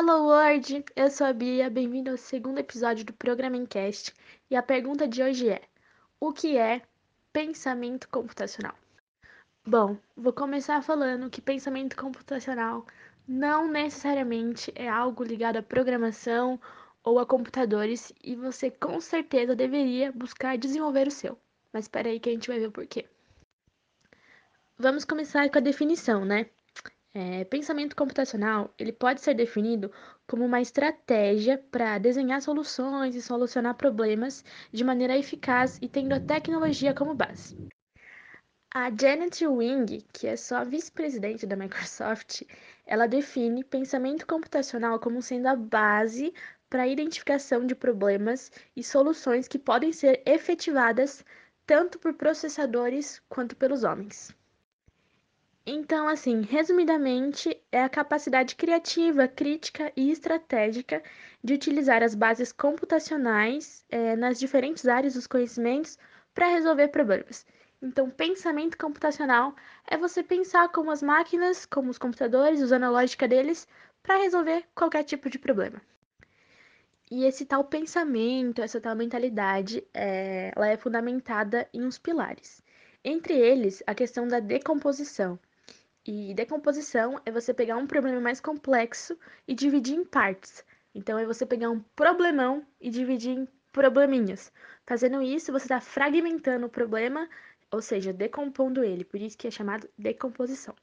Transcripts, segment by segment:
Hello World, eu sou a Bia, bem-vindo ao segundo episódio do Programming Cast e a pergunta de hoje é: o que é pensamento computacional? Bom, vou começar falando que pensamento computacional não necessariamente é algo ligado à programação ou a computadores e você com certeza deveria buscar desenvolver o seu. Mas espera aí que a gente vai ver o porquê. Vamos começar com a definição, né? É, pensamento computacional ele pode ser definido como uma estratégia para desenhar soluções e solucionar problemas de maneira eficaz e tendo a tecnologia como base. A Janet Wing, que é só vice-presidente da Microsoft, ela define pensamento computacional como sendo a base para a identificação de problemas e soluções que podem ser efetivadas tanto por processadores quanto pelos homens. Então, assim, resumidamente, é a capacidade criativa, crítica e estratégica de utilizar as bases computacionais é, nas diferentes áreas dos conhecimentos para resolver problemas. Então, pensamento computacional é você pensar como as máquinas, como os computadores, usando a lógica deles para resolver qualquer tipo de problema. E esse tal pensamento, essa tal mentalidade, é, ela é fundamentada em uns pilares. Entre eles, a questão da decomposição, e decomposição é você pegar um problema mais complexo e dividir em partes. Então, é você pegar um problemão e dividir em probleminhas. Fazendo isso, você está fragmentando o problema, ou seja, decompondo ele. Por isso que é chamado decomposição.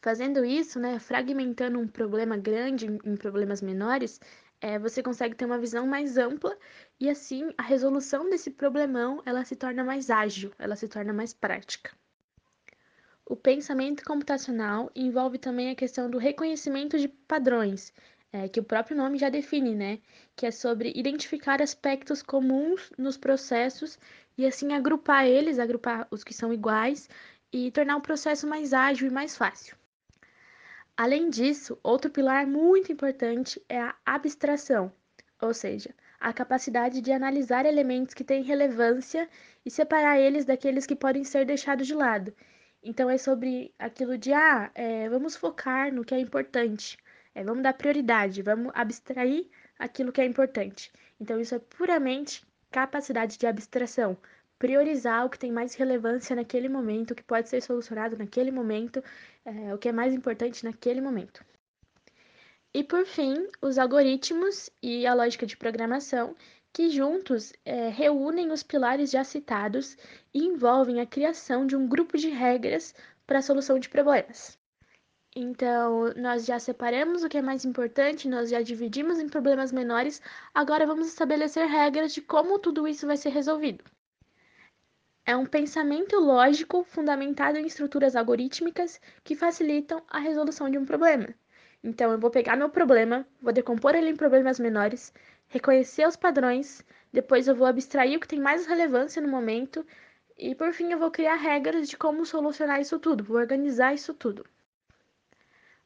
Fazendo isso, né, fragmentando um problema grande em problemas menores, é, você consegue ter uma visão mais ampla e assim a resolução desse problemão ela se torna mais ágil, ela se torna mais prática. O pensamento computacional envolve também a questão do reconhecimento de padrões, é, que o próprio nome já define, né? Que é sobre identificar aspectos comuns nos processos e assim agrupar eles, agrupar os que são iguais e tornar o processo mais ágil e mais fácil. Além disso, outro pilar muito importante é a abstração, ou seja, a capacidade de analisar elementos que têm relevância e separar eles daqueles que podem ser deixados de lado então é sobre aquilo de, ah, é, vamos focar no que é importante, é, vamos dar prioridade, vamos abstrair aquilo que é importante. Então isso é puramente capacidade de abstração, priorizar o que tem mais relevância naquele momento, o que pode ser solucionado naquele momento, é, o que é mais importante naquele momento. E por fim, os algoritmos e a lógica de programação, que juntos é, reúnem os pilares já citados e envolvem a criação de um grupo de regras para a solução de problemas. Então, nós já separamos o que é mais importante, nós já dividimos em problemas menores, agora vamos estabelecer regras de como tudo isso vai ser resolvido. É um pensamento lógico fundamentado em estruturas algorítmicas que facilitam a resolução de um problema. Então, eu vou pegar meu problema, vou decompor ele em problemas menores, reconhecer os padrões, depois eu vou abstrair o que tem mais relevância no momento e por fim eu vou criar regras de como solucionar isso tudo, vou organizar isso tudo.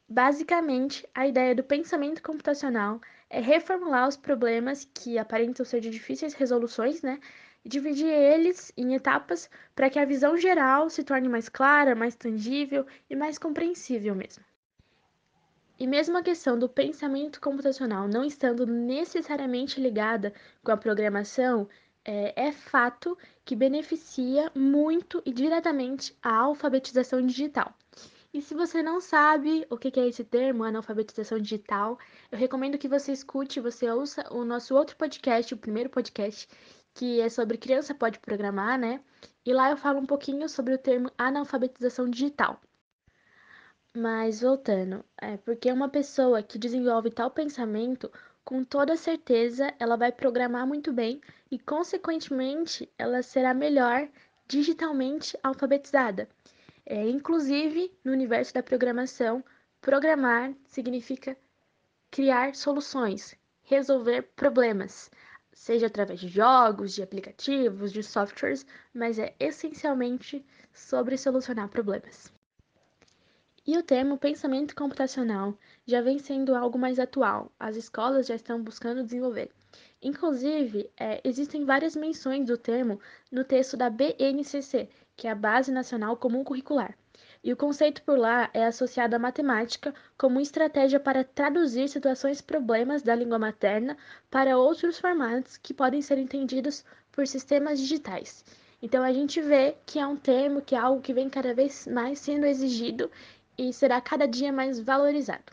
Basicamente, a ideia do pensamento computacional é reformular os problemas que aparentam ser de difíceis resoluções, né? E dividir eles em etapas para que a visão geral se torne mais clara, mais tangível e mais compreensível mesmo. E mesmo a questão do pensamento computacional não estando necessariamente ligada com a programação, é, é fato que beneficia muito e diretamente a alfabetização digital. E se você não sabe o que é esse termo, analfabetização digital, eu recomendo que você escute, você ouça o nosso outro podcast, o primeiro podcast, que é sobre criança pode programar, né? E lá eu falo um pouquinho sobre o termo analfabetização digital. Mas voltando, é porque uma pessoa que desenvolve tal pensamento, com toda certeza ela vai programar muito bem e, consequentemente, ela será melhor digitalmente alfabetizada. É, inclusive, no universo da programação, programar significa criar soluções, resolver problemas, seja através de jogos, de aplicativos, de softwares, mas é essencialmente sobre solucionar problemas. E o termo pensamento computacional já vem sendo algo mais atual, as escolas já estão buscando desenvolver. Inclusive, é, existem várias menções do termo no texto da BNCC, que é a Base Nacional Comum Curricular. E o conceito por lá é associado à matemática como estratégia para traduzir situações problemas da língua materna para outros formatos que podem ser entendidos por sistemas digitais. Então a gente vê que é um termo, que é algo que vem cada vez mais sendo exigido e será cada dia mais valorizado.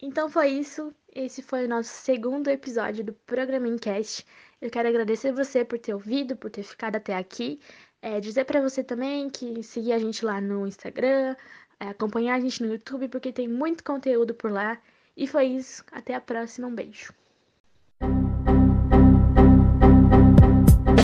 Então foi isso. Esse foi o nosso segundo episódio do Programa Cast. Eu quero agradecer você por ter ouvido, por ter ficado até aqui. É, dizer para você também que seguir a gente lá no Instagram, é, acompanhar a gente no YouTube, porque tem muito conteúdo por lá. E foi isso. Até a próxima. Um beijo.